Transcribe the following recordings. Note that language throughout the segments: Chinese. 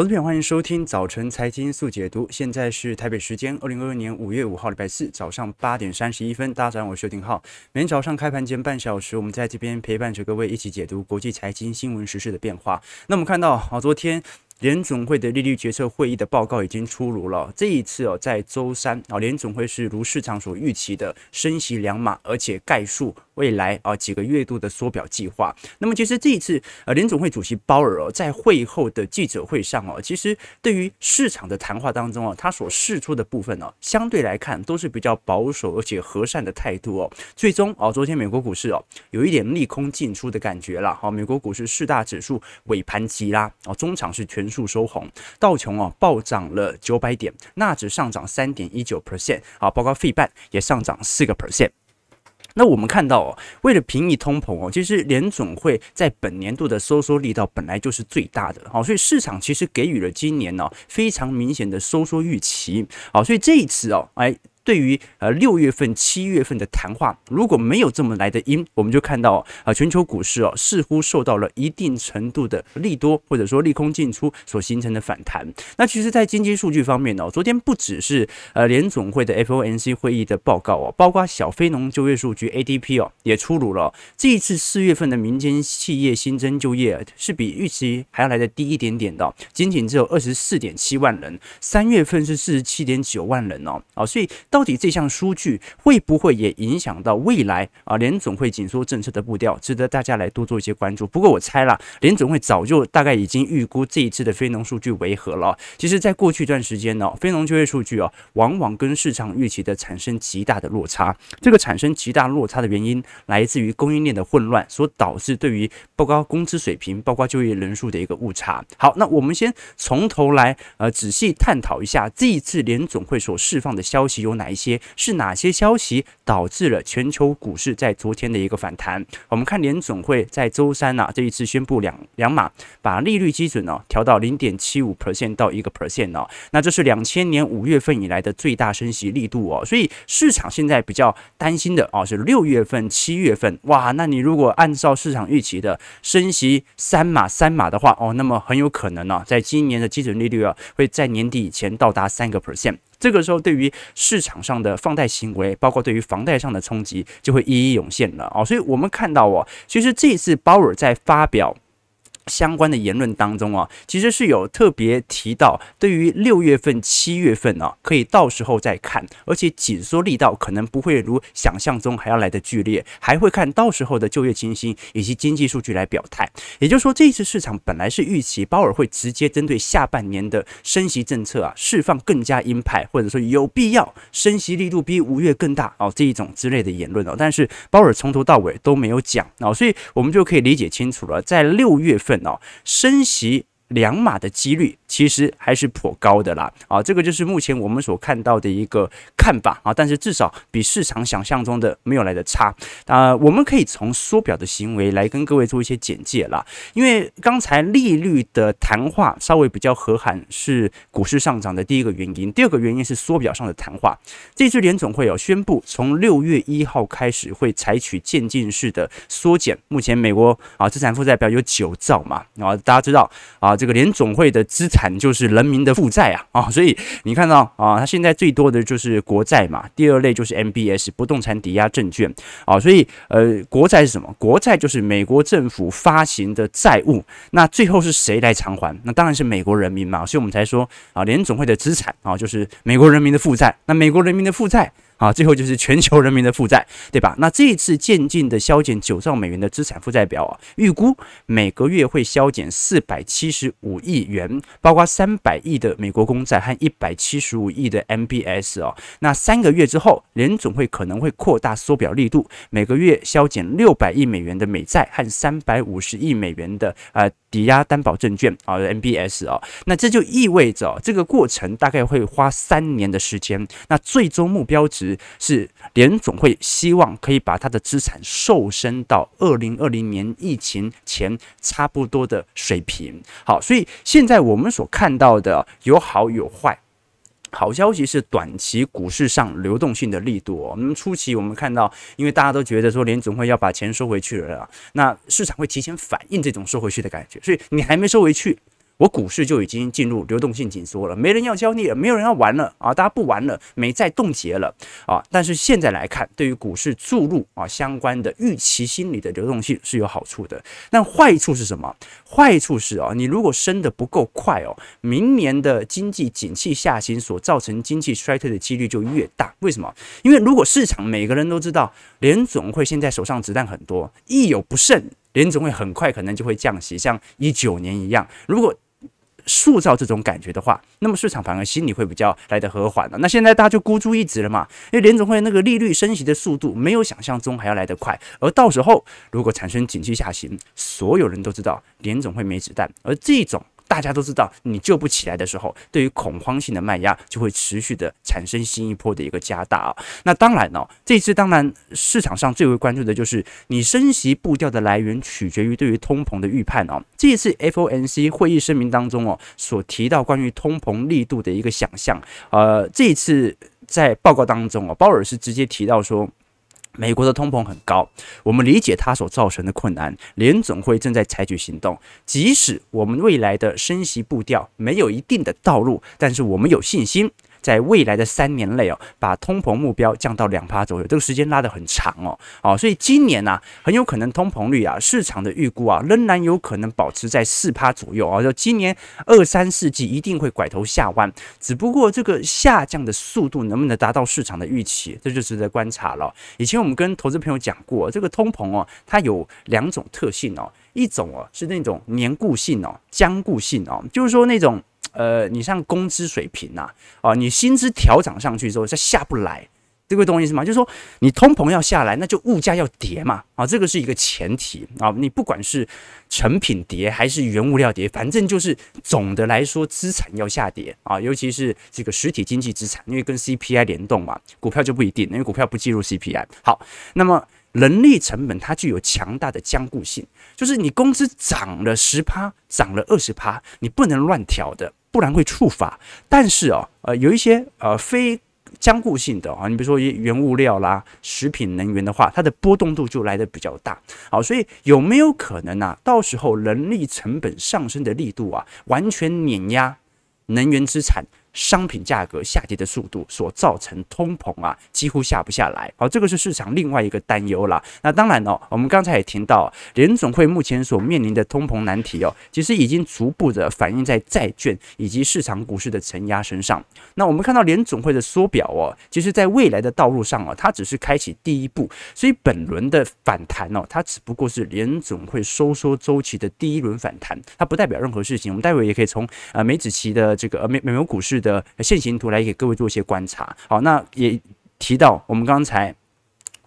投资朋友，欢迎收听早晨财经速解读。现在是台北时间二零二二年五月五号礼拜四早上八点三十一分。大家早上，我是丁浩。每天早上开盘前半小时，我们在这边陪伴着各位一起解读国际财经新闻时事的变化。那我们看到啊，昨天。联总会的利率决策会议的报告已经出炉了。这一次哦，在周三啊，联总会是如市场所预期的升息两码，而且概述未来啊几个月度的缩表计划。那么，其实这一次呃，联总会主席鲍尔哦，在会后的记者会上哦，其实对于市场的谈话当中哦，他所示出的部分哦，相对来看都是比较保守而且和善的态度哦。最终哦，昨天美国股市哦，有一点利空进出的感觉了。好，美国股市四大指数尾盘急拉哦，中场是全数收红，道琼哦暴涨了九百点，纳指上涨三点一九 percent 啊，包括费半也上涨四个 percent。那我们看到哦，为了平抑通膨哦，其实联总会在本年度的收缩力道本来就是最大的，好，所以市场其实给予了今年呢非常明显的收缩预期，好，所以这一次哦，哎。对于呃六月份、七月份的谈话，如果没有这么来的阴，我们就看到啊，全球股市哦似乎受到了一定程度的利多或者说利空进出所形成的反弹。那其实，在经济数据方面呢，昨天不只是呃联总会的 FOMC 会议的报告哦，包括小非农就业数据 ADP 哦也出炉了。这一次四月份的民间企业新增就业是比预期还要来的低一点点的，仅仅只有二十四点七万人，三月份是四十七点九万人哦，哦，所以到。到底这项数据会不会也影响到未来啊联总会紧缩政策的步调，值得大家来多做一些关注。不过我猜了，联总会早就大概已经预估这一次的非农数据为何了。其实，在过去一段时间呢，非农就业数据啊，往往跟市场预期的产生极大的落差。这个产生极大落差的原因，来自于供应链的混乱所导致对于包括工资水平、包括就业人数的一个误差。好，那我们先从头来呃仔细探讨一下这一次联总会所释放的消息有哪一些是哪些消息导致了全球股市在昨天的一个反弹？我们看联总会在周三呢、这一次宣布两两码，把利率基准呢、调到零点七五 percent 到一个 percent 哦，那这是两千年五月份以来的最大升息力度哦，所以市场现在比较担心的哦是六月份、七月份哇，那你如果按照市场预期的升息三码三码的话哦，那么很有可能呢、在今年的基准利率啊会在年底以前到达三个 percent。这个时候，对于市场场上的放贷行为，包括对于房贷上的冲击，就会一一涌现了啊！所以我们看到哦，其实这一次鲍尔在发表。相关的言论当中啊，其实是有特别提到，对于六月份、七月份啊，可以到时候再看，而且紧缩力道可能不会如想象中还要来得剧烈，还会看到时候的就业情形以及经济数据来表态。也就是说，这一次市场本来是预期鲍尔会直接针对下半年的升息政策啊，释放更加鹰派，或者说有必要升息力度比五月更大哦这一种之类的言论哦，但是鲍尔从头到尾都没有讲哦，所以我们就可以理解清楚了，在六月份。哦，升息两马的几率其实还是颇高的啦，啊，这个就是目前我们所看到的一个看法啊，但是至少比市场想象中的没有来的差啊。我们可以从缩表的行为来跟各位做一些简介啦，因为刚才利率的谈话稍微比较和缓，是股市上涨的第一个原因，第二个原因是缩表上的谈话。这次联总会有宣布，从六月一号开始会采取渐进式的缩减。目前美国啊资产负债表有九兆嘛，啊，大家知道啊。这个联总会的资产产就是人民的负债啊啊，所以你看到啊，它现在最多的就是国债嘛，第二类就是 MBS 不动产抵押证券啊，所以呃，国债是什么？国债就是美国政府发行的债务，那最后是谁来偿还？那当然是美国人民嘛，所以我们才说啊，联总会的资产啊，就是美国人民的负债，那美国人民的负债。啊，最后就是全球人民的负债，对吧？那这一次渐进的削减九兆美元的资产负债表啊，预估每个月会削减四百七十五亿元，包括三百亿的美国公债和一百七十五亿的 MBS 哦。那三个月之后，联总会可能会扩大缩表力度，每个月削减六百亿美元的美债和三百五十亿美元的呃抵押担保证券啊 MBS 啊。那这就意味着这个过程大概会花三年的时间，那最终目标值。是联总会希望可以把它的资产瘦身到二零二零年疫情前差不多的水平。好，所以现在我们所看到的有好有坏。好消息是短期股市上流动性的力度我们初期我们看到，因为大家都觉得说联总会要把钱收回去了，那市场会提前反映这种收回去的感觉，所以你还没收回去。我股市就已经进入流动性紧缩了，没人要交易了，没有人要玩了啊，大家不玩了，美债冻结了啊。但是现在来看，对于股市注入啊相关的预期心理的流动性是有好处的。那坏处是什么？坏处是啊，你如果升得不够快哦，明年的经济景气下行所造成经济衰退的几率就越大。为什么？因为如果市场每个人都知道联总会现在手上子弹很多，一有不慎，联总会很快可能就会降息，像一九年一样。如果塑造这种感觉的话，那么市场反而心里会比较来得和缓了。那现在大家就孤注一掷了嘛，因为联总会那个利率升息的速度没有想象中还要来得快，而到时候如果产生景气下行，所有人都知道联总会没子弹，而这种。大家都知道，你救不起来的时候，对于恐慌性的卖压就会持续的产生新一波的一个加大啊。那当然哦，这次当然市场上最为关注的就是你升息步调的来源，取决于对于通膨的预判哦。这一次 FOMC 会议声明当中哦，所提到关于通膨力度的一个想象，呃，这一次在报告当中哦，鲍尔是直接提到说。美国的通膨很高，我们理解它所造成的困难。联总会正在采取行动，即使我们未来的升息步调没有一定的道路，但是我们有信心。在未来的三年内哦，把通膨目标降到两趴左右，这个时间拉得很长哦，哦，所以今年呢、啊，很有可能通膨率啊，市场的预估啊，仍然有可能保持在四趴左右啊，就今年二三四季一定会拐头下弯，只不过这个下降的速度能不能达到市场的预期，这就值得观察了。以前我们跟投资朋友讲过，这个通膨哦，它有两种特性哦，一种哦是那种粘固性哦，僵固性哦，就是说那种。呃，你像工资水平呐，啊，你薪资调涨上去之后，再下不来，这个懂我意思吗？就是说，你通膨要下来，那就物价要跌嘛，啊，这个是一个前提啊。你不管是成品跌还是原物料跌，反正就是总的来说，资产要下跌啊，尤其是这个实体经济资产，因为跟 CPI 联动嘛，股票就不一定，因为股票不计入 CPI。好，那么。人力成本它具有强大的僵固性，就是你工资涨了十趴，涨了二十趴，你不能乱调的，不然会触发。但是哦，呃，有一些呃非僵固性的啊，你比如说原物料啦、食品、能源的话，它的波动度就来的比较大。好，所以有没有可能呢，到时候人力成本上升的力度啊，完全碾压能源资产？商品价格下跌的速度所造成通膨啊，几乎下不下来。好，这个是市场另外一个担忧啦。那当然哦，我们刚才也听到，联总会目前所面临的通膨难题哦，其实已经逐步的反映在债券以及市场股市的承压身上。那我们看到联总会的缩表哦，其实在未来的道路上哦，它只是开启第一步。所以本轮的反弹哦，它只不过是联总会收缩周期的第一轮反弹，它不代表任何事情。我们待会也可以从呃美指期的这个呃美美国股市的线形图来给各位做一些观察。好，那也提到我们刚才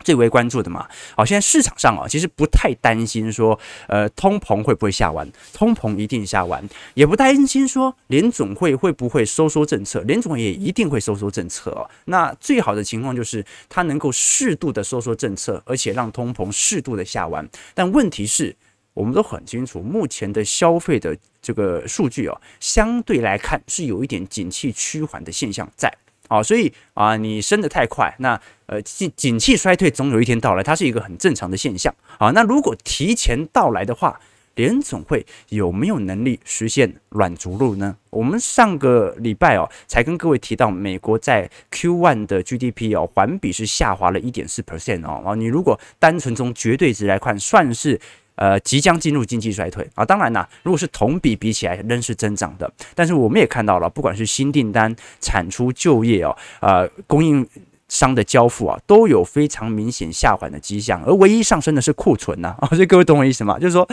最为关注的嘛。好，现在市场上啊，其实不太担心说，呃，通膨会不会下弯？通膨一定下弯，也不担心说联总会会不会收缩政策，联总也一定会收缩政策哦。那最好的情况就是它能够适度的收缩政策，而且让通膨适度的下弯。但问题是，我们都很清楚，目前的消费的这个数据哦，相对来看是有一点景气趋缓的现象在啊，所以啊，你升得太快，那呃景景气衰退总有一天到来，它是一个很正常的现象啊。那如果提前到来的话，联总会有没有能力实现软着陆呢？我们上个礼拜哦，才跟各位提到，美国在 Q1 的 GDP 哦，环比是下滑了一点四 percent 哦。啊，你如果单纯从绝对值来看，算是。呃，即将进入经济衰退啊！当然啦，如果是同比比起来，仍是增长的。但是我们也看到了，不管是新订单、产出、就业哦，呃，供应商的交付啊，都有非常明显下缓的迹象。而唯一上升的是库存呐啊！所以各位懂我意思吗？就是说，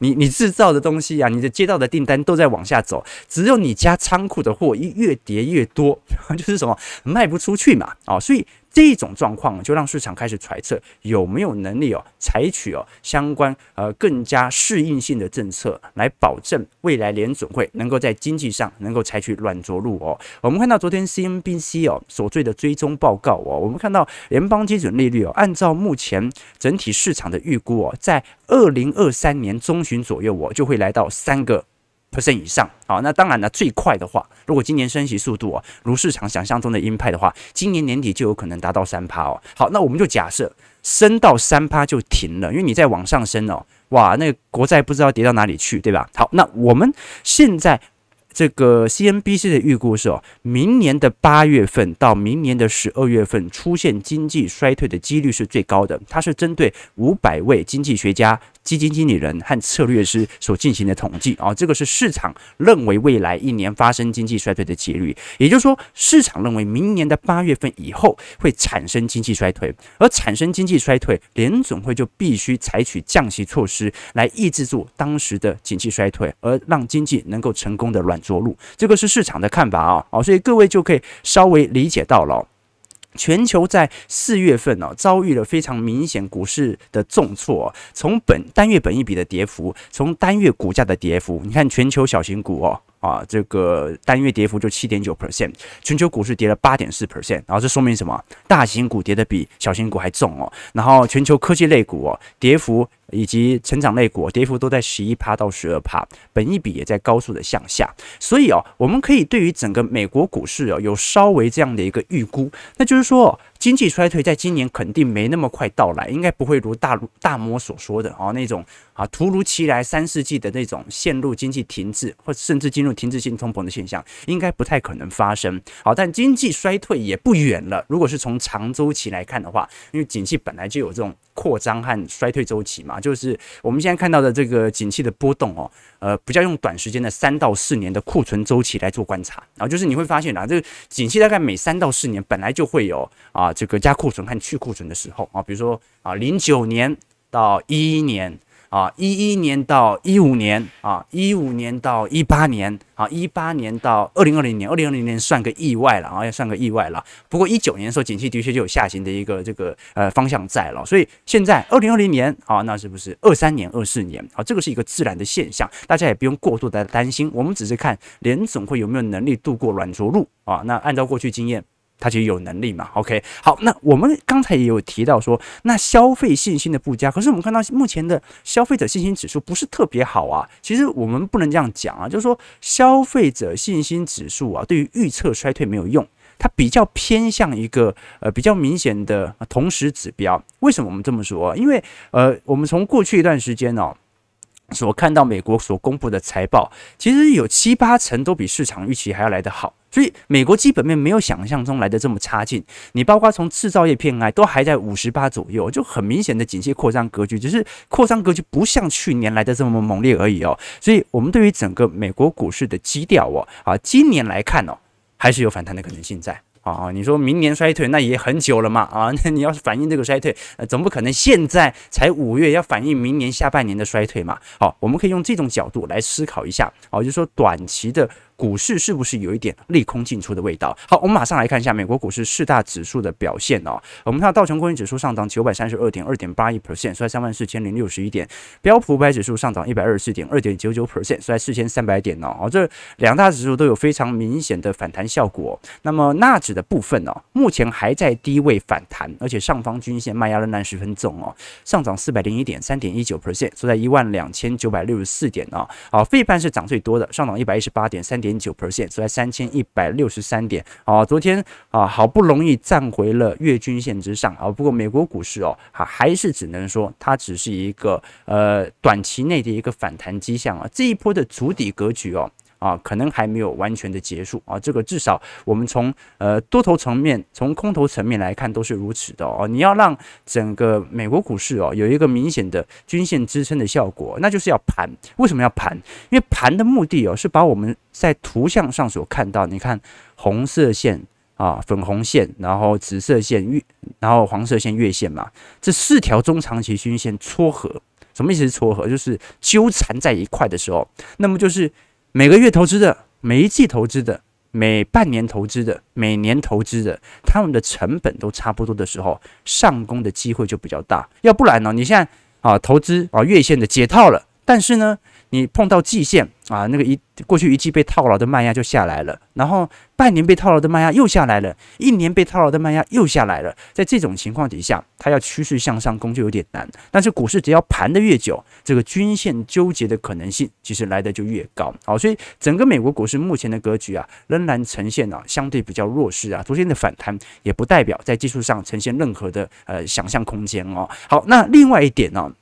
你你制造的东西啊，你的接到的订单都在往下走，只有你家仓库的货一越叠越多，就是什么卖不出去嘛啊！所以。这种状况就让市场开始揣测有没有能力哦，采取哦相关呃更加适应性的政策，来保证未来联准会能够在经济上能够采取软着陆哦。我们看到昨天 CNBC 哦所做的追踪报告哦，我们看到联邦基准利率哦，按照目前整体市场的预估哦，在二零二三年中旬左右哦，就会来到三个 percent 以上。好，那当然了，最快的话，如果今年升息速度啊，如市场想象中的鹰派的话，今年年底就有可能达到三趴哦。好，那我们就假设升到三趴就停了，因为你再往上升哦，哇，那个国债不知道跌到哪里去，对吧？好，那我们现在。这个 CNBC 的预估是哦，明年的八月份到明年的十二月份出现经济衰退的几率是最高的。它是针对五百位经济学家。基金经理人和策略师所进行的统计啊，这个是市场认为未来一年发生经济衰退的几率。也就是说，市场认为明年的八月份以后会产生经济衰退，而产生经济衰退，联总会就必须采取降息措施来抑制住当时的经济衰退，而让经济能够成功的软着陆。这个是市场的看法啊，好，所以各位就可以稍微理解到了。全球在四月份哦，遭遇了非常明显股市的重挫，从本单月本一笔的跌幅，从单月股价的跌幅，你看全球小型股哦。啊，这个单月跌幅就七点九 percent，全球股市跌了八点四 percent，然后这说明什么？大型股跌的比小型股还重哦。然后全球科技类股哦，跌幅以及成长类股跌幅都在十一趴到十二趴，本益比也在高速的向下。所以哦，我们可以对于整个美国股市哦，有稍微这样的一个预估，那就是说。经济衰退在今年肯定没那么快到来，应该不会如大大摩所说的啊那种啊突如其来三四季的那种陷入经济停滞或甚至进入停滞性通膨的现象，应该不太可能发生。好，但经济衰退也不远了。如果是从长周期来看的话，因为景气本来就有这种扩张和衰退周期嘛，就是我们现在看到的这个景气的波动哦，呃，比较用短时间的三到四年的库存周期来做观察，然后就是你会发现啊，这个景气大概每三到四年本来就会有啊。这个加库存和去库存的时候啊，比如说啊，零九年到一一年啊，一一年到一五年啊，一五年到一八年啊，一八年到二零二零年，二零二零年算个意外了啊，要算个意外了。不过一九年的时候，景气的确就有下行的一个这个呃方向在了，所以现在二零二零年啊，那是不是二三年、二四年啊？这个是一个自然的现象，大家也不用过度的担心。我们只是看联总会有没有能力度过软着陆啊。那按照过去经验。他其实有能力嘛？OK，好，那我们刚才也有提到说，那消费信心的不佳，可是我们看到目前的消费者信心指数不是特别好啊。其实我们不能这样讲啊，就是说消费者信心指数啊，对于预测衰退没有用，它比较偏向一个呃比较明显的同时指标。为什么我们这么说？因为呃，我们从过去一段时间哦。所看到美国所公布的财报，其实有七八成都比市场预期还要来得好，所以美国基本面没有想象中来的这么差劲。你包括从制造业 PMI 都还在五十八左右，就很明显的景气扩张格局，只是扩张格局不像去年来的这么猛烈而已哦。所以，我们对于整个美国股市的基调哦，啊，今年来看哦，还是有反弹的可能性在。啊，你说明年衰退，那也很久了嘛。啊，那你要是反映这个衰退，呃，总不可能现在才五月要反映明年下半年的衰退嘛。好，我们可以用这种角度来思考一下。哦，就是说短期的。股市是不是有一点利空进出的味道？好，我们马上来看一下美国股市四大指数的表现哦。我们看到道琼工业指数上涨九百三十二点二点八一 percent，收在三万四千零六十一点；标普五百指数上涨一百二十四点二点九九 percent，收在四千三百点哦。这两大指数都有非常明显的反弹效果。那么纳指的部分呢，目前还在低位反弹，而且上方均线卖压仍然十分重哦，上涨四百零一点三点一九 percent，收在一万两千九百六十四点哦。好，费半是涨最多的，上涨一百一十八点三点。点九 percent，收在三千一百六十三点。啊，昨天啊，好不容易站回了月均线之上啊。不过美国股市哦，还还是只能说它只是一个呃短期内的一个反弹迹象啊。这一波的足底格局哦。啊，可能还没有完全的结束啊，这个至少我们从呃多头层面、从空头层面来看都是如此的哦。你要让整个美国股市哦有一个明显的均线支撑的效果，那就是要盘。为什么要盘？因为盘的目的哦是把我们在图像上所看到，你看红色线啊、粉红线，然后紫色线月，然后黄色线月线嘛，这四条中长期均线撮合，什么意思是撮合？就是纠缠在一块的时候，那么就是。每个月投资的，每一季投资的，每半年投资的，每年投资的，他们的成本都差不多的时候，上攻的机会就比较大。要不然呢，你现在啊投资啊月线的解套了，但是呢，你碰到季线啊，那个一过去一季被套牢的卖压就下来了，然后半年被套牢的卖压又下来了，一年被套牢的卖压又下来了。在这种情况底下，它要趋势向上攻就有点难。但是股市只要盘得越久，这个均线纠结的可能性其实来的就越高。好，所以整个美国股市目前的格局啊，仍然呈现啊相对比较弱势啊。昨天的反弹也不代表在技术上呈现任何的呃想象空间哦。好，那另外一点呢？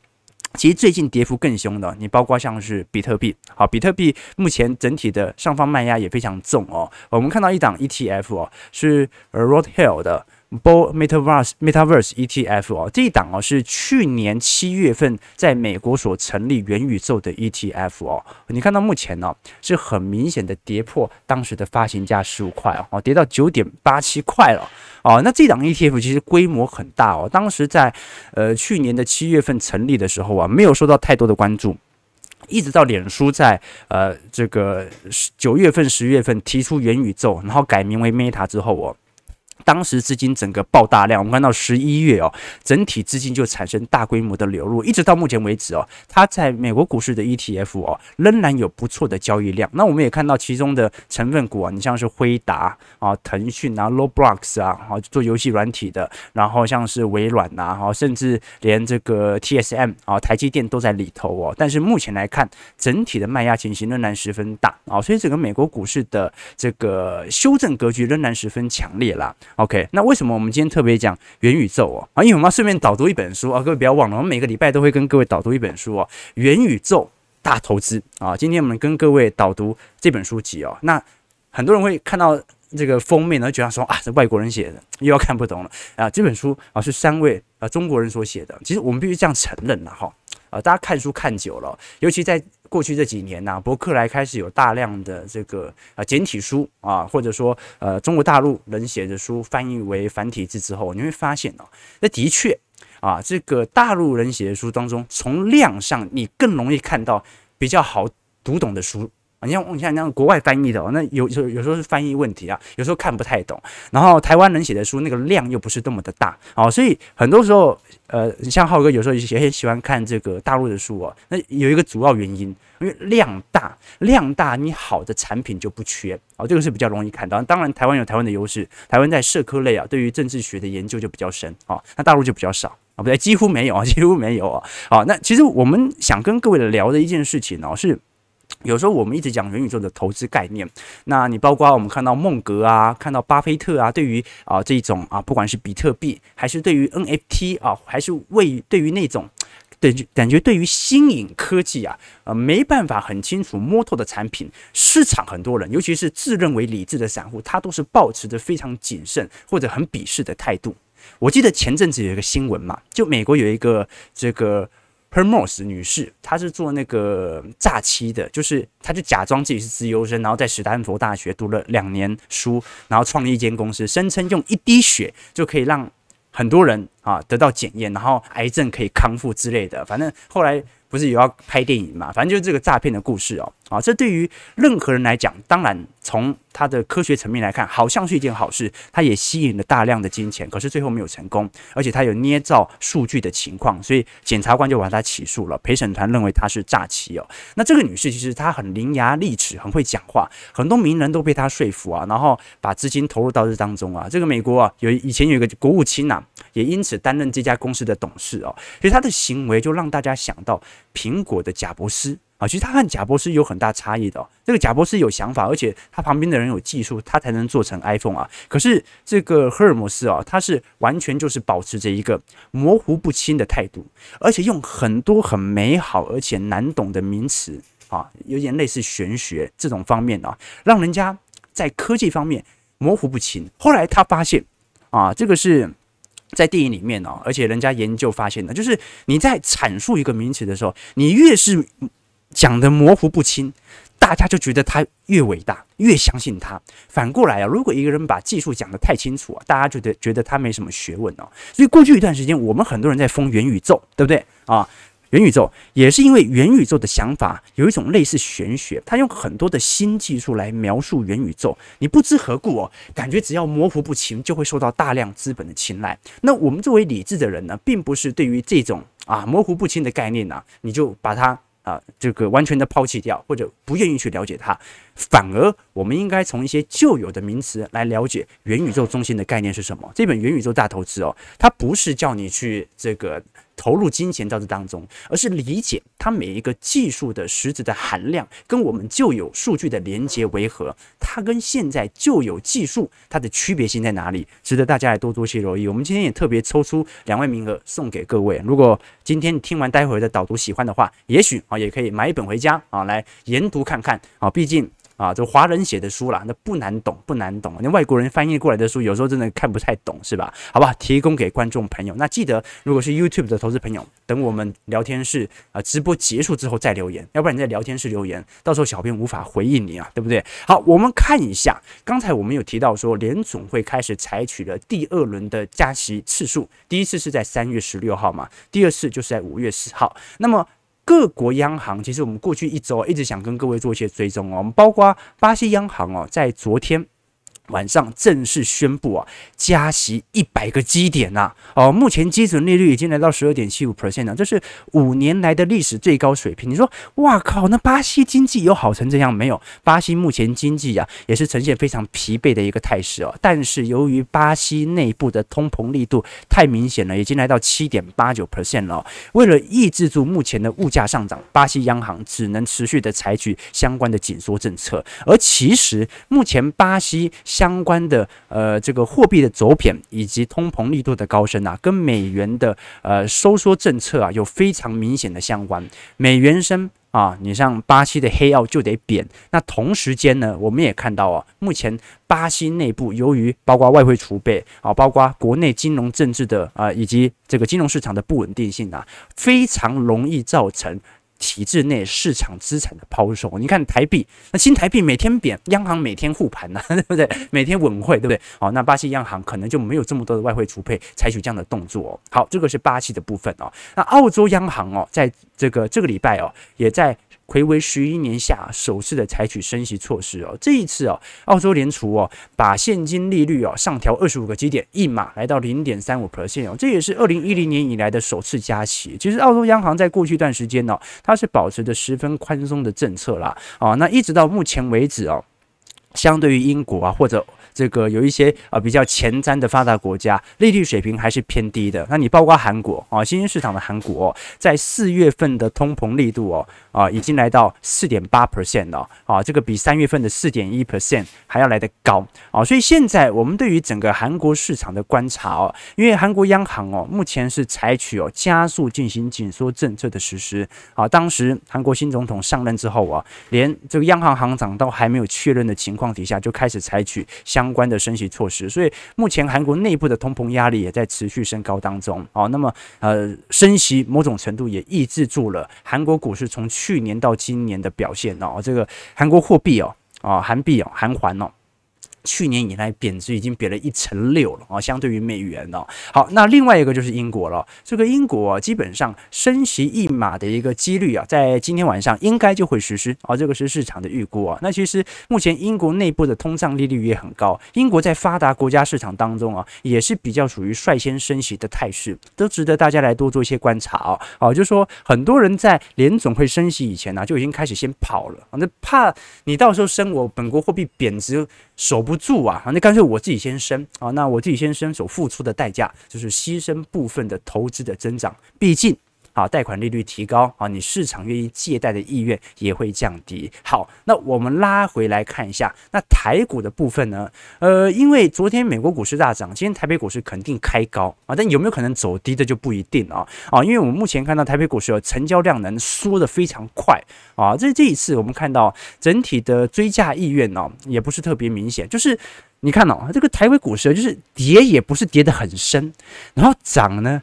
其实最近跌幅更凶的，你包括像是比特币，好，比特币目前整体的上方卖压也非常重哦。我们看到一档 ETF 哦，是 a Road Hill 的。Bull Metaverse Metaverse ETF 哦，这一档哦是去年七月份在美国所成立元宇宙的 ETF 哦。你看到目前呢、是很明显的跌破当时的发行价十五块哦，跌到九点八七块了哦。那这档 ETF 其实规模很大哦，当时在呃去年的七月份成立的时候啊，没有受到太多的关注，一直到脸书在呃这个九月份、十月份提出元宇宙，然后改名为 Meta 之后哦。当时资金整个爆大量，我们看到十一月哦，整体资金就产生大规模的流入，一直到目前为止哦，它在美国股市的 ETF 哦，仍然有不错的交易量。那我们也看到其中的成分股啊，你像是辉达啊、腾讯啊、Roblox 啊，啊做游戏软体的，然后像是微软呐，哈，甚至连这个 TSM 啊、台积电都在里头哦。但是目前来看，整体的卖压情形仍然十分大啊，所以整个美国股市的这个修正格局仍然十分强烈啦。OK，那为什么我们今天特别讲元宇宙哦？啊，因为我们要顺便导读一本书啊，各位不要忘了，我们每个礼拜都会跟各位导读一本书哦，《元宇宙大投资》啊。今天我们跟各位导读这本书籍哦。那很多人会看到这个封面呢，觉得说啊，这外国人写的，又要看不懂了啊。这本书啊是三位啊中国人所写的，其实我们必须这样承认了哈。啊，大家看书看久了，尤其在。过去这几年呢、啊，博客来开始有大量的这个啊简体书啊，或者说呃中国大陆人写的书翻译为繁体字之后，你会发现哦，那的确啊，这个大陆人写的书当中，从量上你更容易看到比较好读懂的书。你像你像那样国外翻译的哦，那有时候有时候是翻译问题啊，有时候看不太懂。然后台湾人写的书，那个量又不是那么的大哦，所以很多时候，呃，像浩哥有时候也很喜欢看这个大陆的书哦。那有一个主要原因，因为量大，量大，你好的产品就不缺哦，这个是比较容易看到。当然，台湾有台湾的优势，台湾在社科类啊，对于政治学的研究就比较深哦，那大陆就比较少啊，不对，几乎没有啊，几乎没有啊。好，那其实我们想跟各位聊的一件事情哦是。有时候我们一直讲元宇宙的投资概念，那你包括我们看到孟格啊，看到巴菲特啊，对于啊这种啊，不管是比特币，还是对于 NFT 啊，还是为对于那种对感觉对于新颖科技啊，呃没办法很清楚摸透的产品，市场很多人，尤其是自认为理智的散户，他都是保持着非常谨慎或者很鄙视的态度。我记得前阵子有一个新闻嘛，就美国有一个这个。Hermos 女士，她是做那个诈欺的，就是她就假装自己是资优生，然后在史丹佛大学读了两年书，然后创立一间公司，声称用一滴血就可以让很多人啊得到检验，然后癌症可以康复之类的。反正后来不是有要拍电影嘛，反正就是这个诈骗的故事哦。啊，这对于任何人来讲，当然从他的科学层面来看，好像是一件好事。他也吸引了大量的金钱，可是最后没有成功，而且他有捏造数据的情况，所以检察官就把他起诉了。陪审团认为他是诈欺哦。那这个女士其实她很伶牙俐齿，很会讲话，很多名人都被她说服啊，然后把资金投入到这当中啊。这个美国啊，有以前有一个国务卿呐，也因此担任这家公司的董事哦。所以他的行为就让大家想到苹果的贾伯斯。啊，其实他和贾伯斯有很大差异的哦。这个贾伯斯有想法，而且他旁边的人有技术，他才能做成 iPhone 啊。可是这个赫尔墨斯啊，他是完全就是保持着一个模糊不清的态度，而且用很多很美好而且难懂的名词啊，有点类似玄学这种方面啊，让人家在科技方面模糊不清。后来他发现啊，这个是在电影里面哦，而且人家研究发现的，就是你在阐述一个名词的时候，你越是讲的模糊不清，大家就觉得他越伟大，越相信他。反过来啊，如果一个人把技术讲得太清楚啊，大家觉得觉得他没什么学问哦。所以过去一段时间，我们很多人在封元宇宙，对不对啊？元宇宙也是因为元宇宙的想法有一种类似玄学，他用很多的新技术来描述元宇宙。你不知何故哦，感觉只要模糊不清，就会受到大量资本的青睐。那我们作为理智的人呢，并不是对于这种啊模糊不清的概念呢、你就把它。啊这个完全的抛弃掉，或者不愿意去了解它，反而我们应该从一些旧有的名词来了解元宇宙中心的概念是什么。这本《元宇宙大投资》哦，它不是叫你去这个。投入金钱到这当中，而是理解它每一个技术的实质的含量跟我们旧有数据的连接为何，它跟现在旧有技术它的区别性在哪里，值得大家来多多去留意。我们今天也特别抽出两位名额送给各位，如果今天听完待会儿的导读喜欢的话，也许啊也可以买一本回家啊来研读看看啊，毕竟。啊，这华人写的书啦，那不难懂，不难懂。那外国人翻译过来的书，有时候真的看不太懂，是吧？好吧，提供给观众朋友。那记得，如果是 YouTube 的投资朋友，等我们聊天室啊直播结束之后再留言，要不然你在聊天室留言，到时候小编无法回应你啊，对不对？好，我们看一下，刚才我们有提到说，联总会开始采取了第二轮的加息次数，第一次是在三月十六号嘛，第二次就是在五月十号。那么各国央行其实我们过去一周一直想跟各位做一些追踪哦，我们包括巴西央行哦，在昨天。晚上正式宣布啊，加息一百个基点呐！哦，目前基准利率已经来到十二点七五 percent 了，这是五年来的历史最高水平。你说，哇靠，那巴西经济有好成这样没有？巴西目前经济啊，也是呈现非常疲惫的一个态势哦。但是由于巴西内部的通膨力度太明显了，已经来到七点八九 percent 了。为了抑制住目前的物价上涨，巴西央行只能持续的采取相关的紧缩政策。而其实目前巴西。相关的呃，这个货币的走贬以及通膨力度的高升啊，跟美元的呃收缩政策啊有非常明显的相关。美元升啊，你像巴西的黑奥就得贬。那同时间呢，我们也看到啊，目前巴西内部由于包括外汇储备啊，包括国内金融政治的啊，以及这个金融市场的不稳定性啊，非常容易造成。体制内市场资产的抛售，你看台币，那新台币每天贬，央行每天护盘呐，对不对？每天稳汇，对不对？哦，那巴西央行可能就没有这么多的外汇储备，采取这样的动作哦。好，这个是巴西的部分哦。那澳洲央行哦，在这个这个礼拜哦，也在。睽违十一年下首次的采取升息措施哦，这一次哦，澳洲联储哦把现金利率哦上调二十五个基点，一码来到零点三五 percent 哦，这也是二零一零年以来的首次加息。其实澳洲央行在过去一段时间呢，它是保持着十分宽松的政策啦，哦，那一直到目前为止哦，相对于英国啊或者。这个有一些啊比较前瞻的发达国家，利率水平还是偏低的。那你包括韩国啊，新兴市场的韩国，在四月份的通膨力度哦啊，已经来到四点八 percent 了啊，这个比三月份的四点一 percent 还要来得高啊。所以现在我们对于整个韩国市场的观察哦，因为韩国央行哦目前是采取哦加速进行紧缩政策的实施啊。当时韩国新总统上任之后啊，连这个央行行长都还没有确认的情况底下，就开始采取相相关的升息措施，所以目前韩国内部的通膨压力也在持续升高当中。哦，那么呃，升息某种程度也抑制住了韩国股市从去年到今年的表现哦。这个韩国货币哦，啊，韩币哦，韩环哦。去年以来贬值已经贬了一成六了啊，相对于美元哦。好，那另外一个就是英国了。这个英国基本上升息一码的一个几率啊，在今天晚上应该就会实施啊，这个是市场的预估啊。那其实目前英国内部的通胀利率也很高，英国在发达国家市场当中啊，也是比较属于率先升息的态势，都值得大家来多做一些观察啊。好，就是说很多人在联总会升息以前呢，就已经开始先跑了啊，那怕你到时候升我本国货币贬值。守不住啊，那干脆我自己先生啊，那我自己先生，所付出的代价就是牺牲部分的投资的增长，毕竟。好，贷款利率提高啊，你市场愿意借贷的意愿也会降低。好，那我们拉回来看一下，那台股的部分呢？呃，因为昨天美国股市大涨，今天台北股市肯定开高啊，但有没有可能走低的就不一定啊啊，因为我们目前看到台北股市的成交量能缩得非常快啊，这这一次我们看到整体的追价意愿呢，也不是特别明显，就是你看哦，这个台北股市就是跌也不是跌得很深，然后涨呢。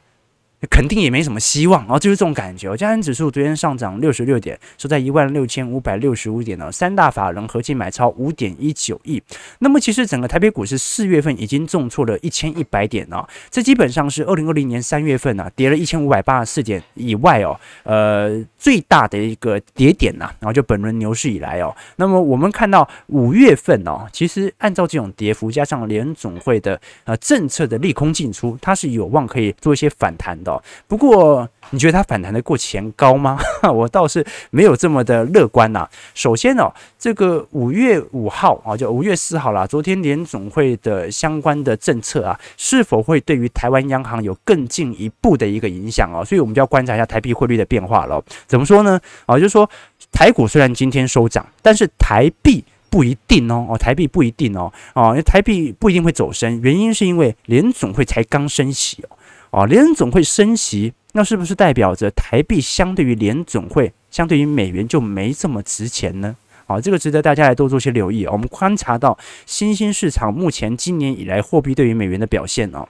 肯定也没什么希望，然后就是这种感觉。加权指数昨天上涨六十六点，收在一万六千五百六十五点呢。三大法人合计买超五点一九亿。那么其实整个台北股市四月份已经重挫了一千一百点啊，这基本上是二零二零年三月份啊跌了一千五百八十四点以外哦，呃最大的一个跌点呐。然后就本轮牛市以来哦，那么我们看到五月份哦，其实按照这种跌幅加上联总会的呃政策的利空进出，它是有望可以做一些反弹的。不过，你觉得它反弹得过前高吗？我倒是没有这么的乐观呐。首先哦，这个五月五号啊，就五月四号啦，昨天联总会的相关的政策啊，是否会对于台湾央行有更进一步的一个影响哦？所以我们就要观察一下台币汇率的变化了。怎么说呢？啊，就是说台股虽然今天收涨，但是台币不一定哦。哦，台币不一定哦。哦，台币不一定会走升，原因是因为联总会才刚升息哦。哦，联总会升息，那是不是代表着台币相对于联总会，相对于美元就没这么值钱呢？好，这个值得大家来多做些留意。我们观察到新兴市场目前今年以来货币对于美元的表现哦，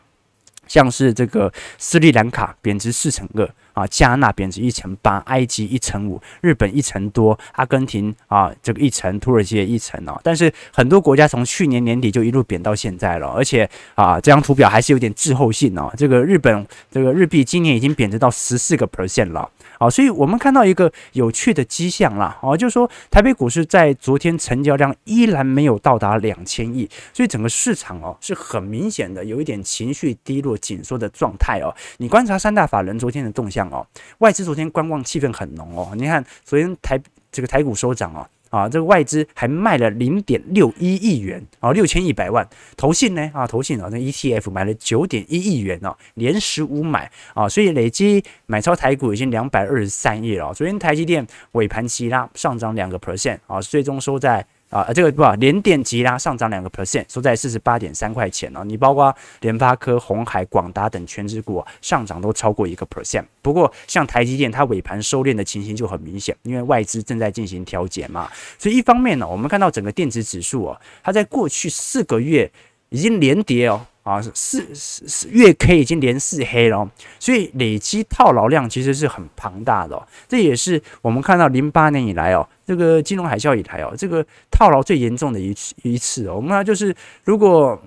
像是这个斯里兰卡贬值四成二。啊，加纳贬值一成八，埃及一成五，日本一成多，阿根廷啊这个一成，土耳其也一成哦。但是很多国家从去年年底就一路贬到现在了，而且啊这张图表还是有点滞后性哦。这个日本这个日币今年已经贬值到十四个 percent 了。好，所以我们看到一个有趣的迹象啦，哦，就是说台北股市在昨天成交量依然没有到达两千亿，所以整个市场哦是很明显的有一点情绪低落紧缩的状态哦。你观察三大法人昨天的动向哦，外资昨天观望气氛很浓哦，你看昨天台这个台股收涨哦。啊，这个外资还卖了零点六一亿元啊，六千一百万。投信呢啊，投信啊，那 ETF 买了九点一亿元哦，连十五买啊，所以累计买超台股已经两百二十三亿了。昨天台积电尾盘急拉上涨两个 percent 啊，最终收在。啊，这个不，连电急拉上涨两个 percent，收在四十八点三块钱哦。你包括联发科、鸿海、广达等权值股上涨都超过一个 percent。不过，像台积电，它尾盘收敛的情形就很明显，因为外资正在进行调节嘛。所以一方面呢，我们看到整个电子指数哦，它在过去四个月已经连跌哦。啊，四四四月 K 已经连四黑了，所以累积套牢量其实是很庞大的。这也是我们看到零八年以来哦，这个金融海啸以来哦，这个套牢最严重的一次一次哦。我们看就是如果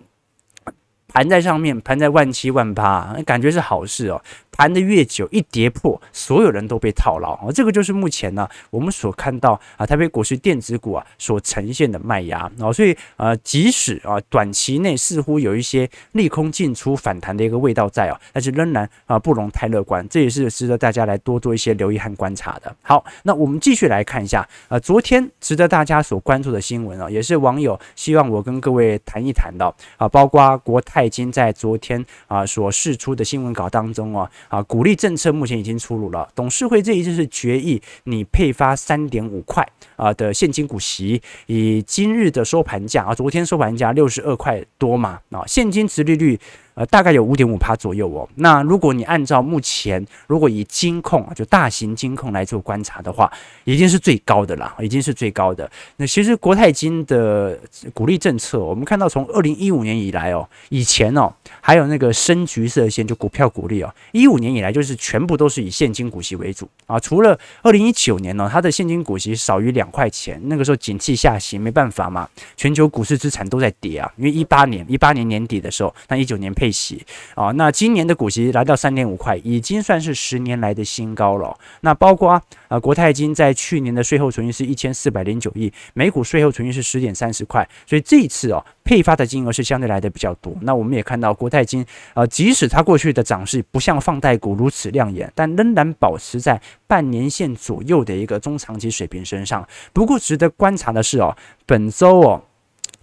盘在上面，盘在万七万八，感觉是好事哦。盘的越久，一跌破，所有人都被套牢啊！这个就是目前呢，我们所看到啊，台北股市电子股啊所呈现的卖压啊，所以呃，即使啊短期内似乎有一些利空进出反弹的一个味道在啊，但是仍然啊不容太乐观，这也是值得大家来多做一些留意和观察的。好，那我们继续来看一下啊，昨天值得大家所关注的新闻啊，也是网友希望我跟各位谈一谈的啊，包括国泰金在昨天啊所释出的新闻稿当中啊。啊，鼓励政策目前已经出炉了，董事会这一次是决议你配发三点五块啊的现金股息，以今日的收盘价啊，昨天收盘价六十二块多嘛啊，现金殖利率。呃，大概有五点五趴左右哦。那如果你按照目前，如果以金控啊，就大型金控来做观察的话，已经是最高的啦，已经是最高的。那其实国泰金的股利政策，我们看到从二零一五年以来哦，以前哦，还有那个深橘色线就股票股利哦，一五年以来就是全部都是以现金股息为主啊。除了二零一九年呢，它的现金股息少于两两块钱，那个时候景气下行，没办法嘛，全球股市资产都在跌啊。因为一八年一八年年底的时候，那一九年配。息啊，那今年的股息来到三点五块，已经算是十年来的新高了。那包括啊，国泰金在去年的税后存益是一千四百零九亿，每股税后存益是十点三十块，所以这一次哦，配发的金额是相对来的比较多。那我们也看到国泰金啊，即使它过去的涨势不像放贷股如此亮眼，但仍然保持在半年线左右的一个中长期水平身上。不过值得观察的是哦，本周哦。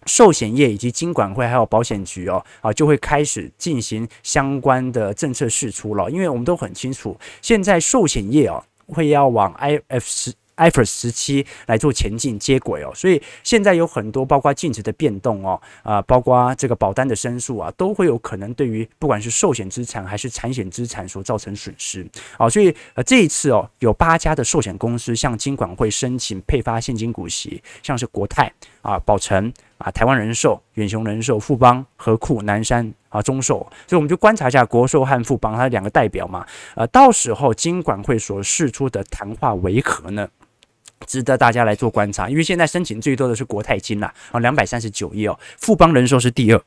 寿险业以及金管会还有保险局哦啊，就会开始进行相关的政策释出了，因为我们都很清楚，现在寿险业哦会要往 IFC IF，IFRS 十七来做前进接轨哦，所以现在有很多包括净值的变动哦，啊，包括这个保单的申诉啊，都会有可能对于不管是寿险资产还是产险资产所造成损失。啊，所以呃这一次哦，有八家的寿险公司向金管会申请配发现金股息，像是国泰啊、保诚啊、台湾人寿、远雄人寿、富邦、和库、南山啊、中寿，所以我们就观察一下国寿和富邦它两个代表嘛，呃，到时候金管会所释出的谈话为何呢？值得大家来做观察，因为现在申请最多的是国泰金啦，啊，两百三十九亿哦，富邦人寿是第二，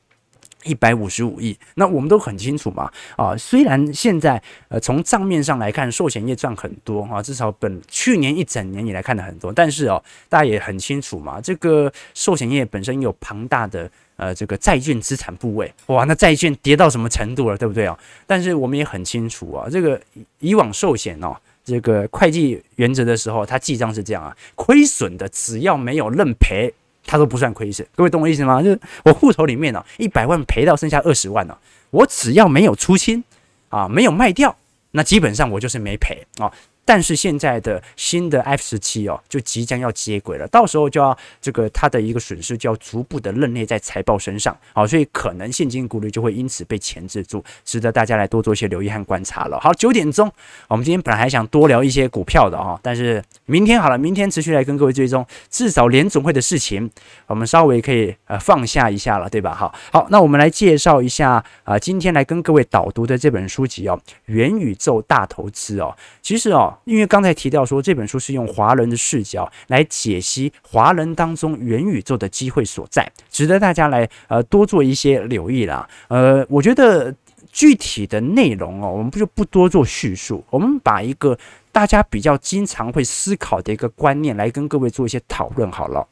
一百五十五亿，那我们都很清楚嘛，啊，虽然现在呃从账面上来看，寿险业赚很多啊，至少本去年一整年以来看的很多，但是哦，大家也很清楚嘛，这个寿险业本身有庞大的呃这个债券资产部位，哇，那债券跌到什么程度了，对不对哦？但是我们也很清楚啊，这个以往寿险哦，这个会计原则的时候，他记账是这样啊，亏损的只要没有认赔。他都不算亏损，各位懂我意思吗？就是我户头里面呢，一百万赔到剩下二十万了，我只要没有出清啊，没有卖掉，那基本上我就是没赔啊。但是现在的新的 F 十七哦，就即将要接轨了，到时候就要这个它的一个损失就要逐步的认列在财报身上，好，所以可能现金股利就会因此被钳制住，值得大家来多做一些留意和观察了。好，九点钟，我们今天本来还想多聊一些股票的哈，但是明天好了，明天持续来跟各位追踪，至少联总会的事情，我们稍微可以呃放下一下了，对吧？好，好，那我们来介绍一下啊，今天来跟各位导读的这本书籍哦，《元宇宙大投资》哦，其实哦。因为刚才提到说，这本书是用华人的视角来解析华人当中元宇宙的机会所在，值得大家来呃多做一些留意啦。呃，我觉得具体的内容哦，我们不就不多做叙述，我们把一个大家比较经常会思考的一个观念来跟各位做一些讨论好了。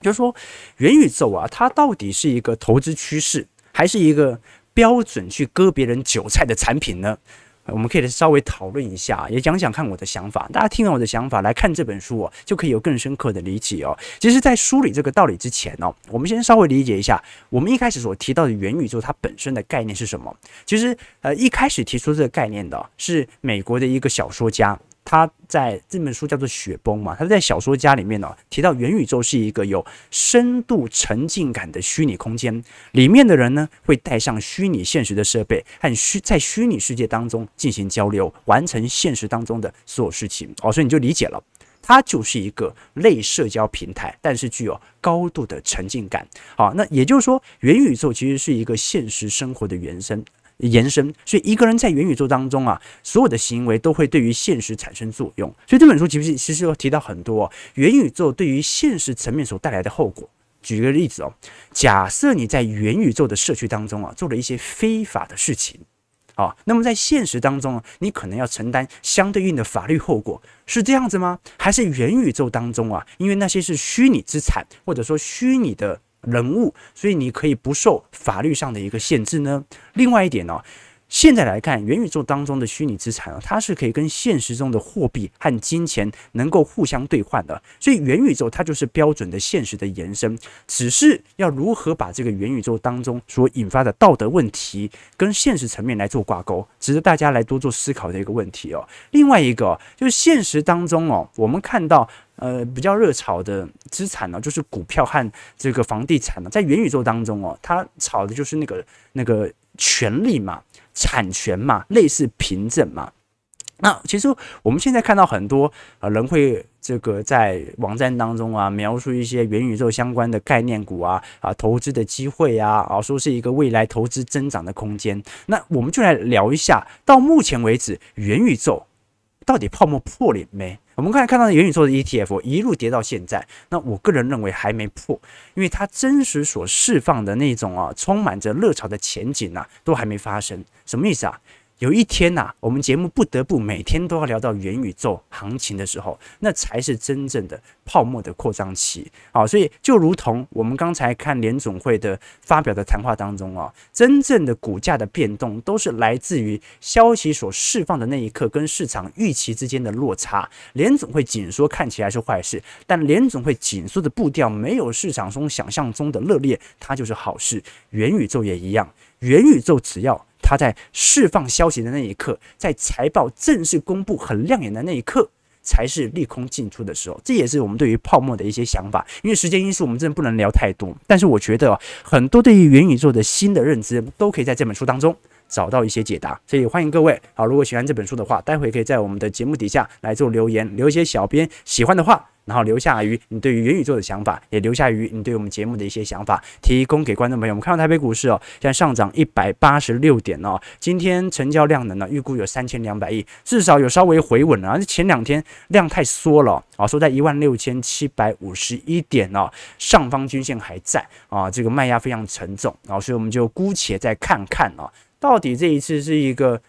就是说，元宇宙啊，它到底是一个投资趋势，还是一个标准去割别人韭菜的产品呢？我们可以稍微讨论一下，也讲讲看我的想法。大家听完我的想法来看这本书哦，就可以有更深刻的理解哦。其实，在梳理这个道理之前哦，我们先稍微理解一下，我们一开始所提到的元宇宙它本身的概念是什么？其实，呃，一开始提出这个概念的是美国的一个小说家。他在这本书叫做《雪崩》嘛，他在小说家里面呢、哦、提到元宇宙是一个有深度沉浸感的虚拟空间，里面的人呢会带上虚拟现实的设备和虚在虚拟世界当中进行交流，完成现实当中的所有事情哦，所以你就理解了，它就是一个类社交平台，但是具有高度的沉浸感。好，那也就是说，元宇宙其实是一个现实生活的原生。延伸，所以一个人在元宇宙当中啊，所有的行为都会对于现实产生作用。所以这本书其实其实有提到很多，元宇宙对于现实层面所带来的后果。举个例子哦，假设你在元宇宙的社区当中啊，做了一些非法的事情，啊，那么在现实当中，你可能要承担相对应的法律后果，是这样子吗？还是元宇宙当中啊，因为那些是虚拟资产，或者说虚拟的。人物，所以你可以不受法律上的一个限制呢。另外一点呢、哦，现在来看，元宇宙当中的虚拟资产啊，它是可以跟现实中的货币和金钱能够互相兑换的。所以元宇宙它就是标准的现实的延伸，只是要如何把这个元宇宙当中所引发的道德问题跟现实层面来做挂钩，值得大家来多做思考的一个问题哦。另外一个就是现实当中哦，我们看到。呃，比较热炒的资产呢，就是股票和这个房地产呢，在元宇宙当中哦，它炒的就是那个那个权利嘛、产权嘛，类似凭证嘛。那其实我们现在看到很多呃人会这个在网站当中啊，描述一些元宇宙相关的概念股啊啊投资的机会啊啊，说是一个未来投资增长的空间。那我们就来聊一下，到目前为止元宇宙到底泡沫破裂没？我们刚才看到的元宇宙的 ETF 一路跌到现在，那我个人认为还没破，因为它真实所释放的那种啊，充满着热潮的前景啊，都还没发生。什么意思啊？有一天呐、我们节目不得不每天都要聊到元宇宙行情的时候，那才是真正的泡沫的扩张期啊！所以就如同我们刚才看联总会的发表的谈话当中啊，真正的股价的变动都是来自于消息所释放的那一刻跟市场预期之间的落差。联总会紧缩看起来是坏事，但联总会紧缩的步调没有市场中想象中的热烈，它就是好事。元宇宙也一样，元宇宙只要。他在释放消息的那一刻，在财报正式公布很亮眼的那一刻，才是利空进出的时候。这也是我们对于泡沫的一些想法。因为时间因素，我们真的不能聊太多。但是我觉得很多对于元宇宙的新的认知，都可以在这本书当中找到一些解答。所以欢迎各位，好，如果喜欢这本书的话，待会可以在我们的节目底下来做留言，留一些小编喜欢的话。然后留下于你对于元宇宙的想法，也留下于你对我们节目的一些想法，提供给观众朋友。我们看到台北股市哦，现在上涨一百八十六点哦，今天成交量能呢预估有三千两百亿，至少有稍微回稳了，而且前两天量太缩了啊，缩在一万六千七百五十一点哦，上方均线还在啊，这个卖压非常沉重啊，所以我们就姑且再看看啊，到底这一次是一个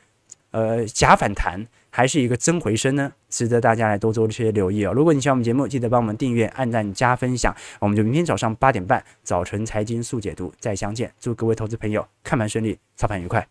呃假反弹。还是一个真回升呢，值得大家来多做一些留意哦。如果你喜欢我们节目，记得帮我们订阅、按赞、加分享。我们就明天早上八点半，早晨财经速解读再相见。祝各位投资朋友看盘顺利，操盘愉快。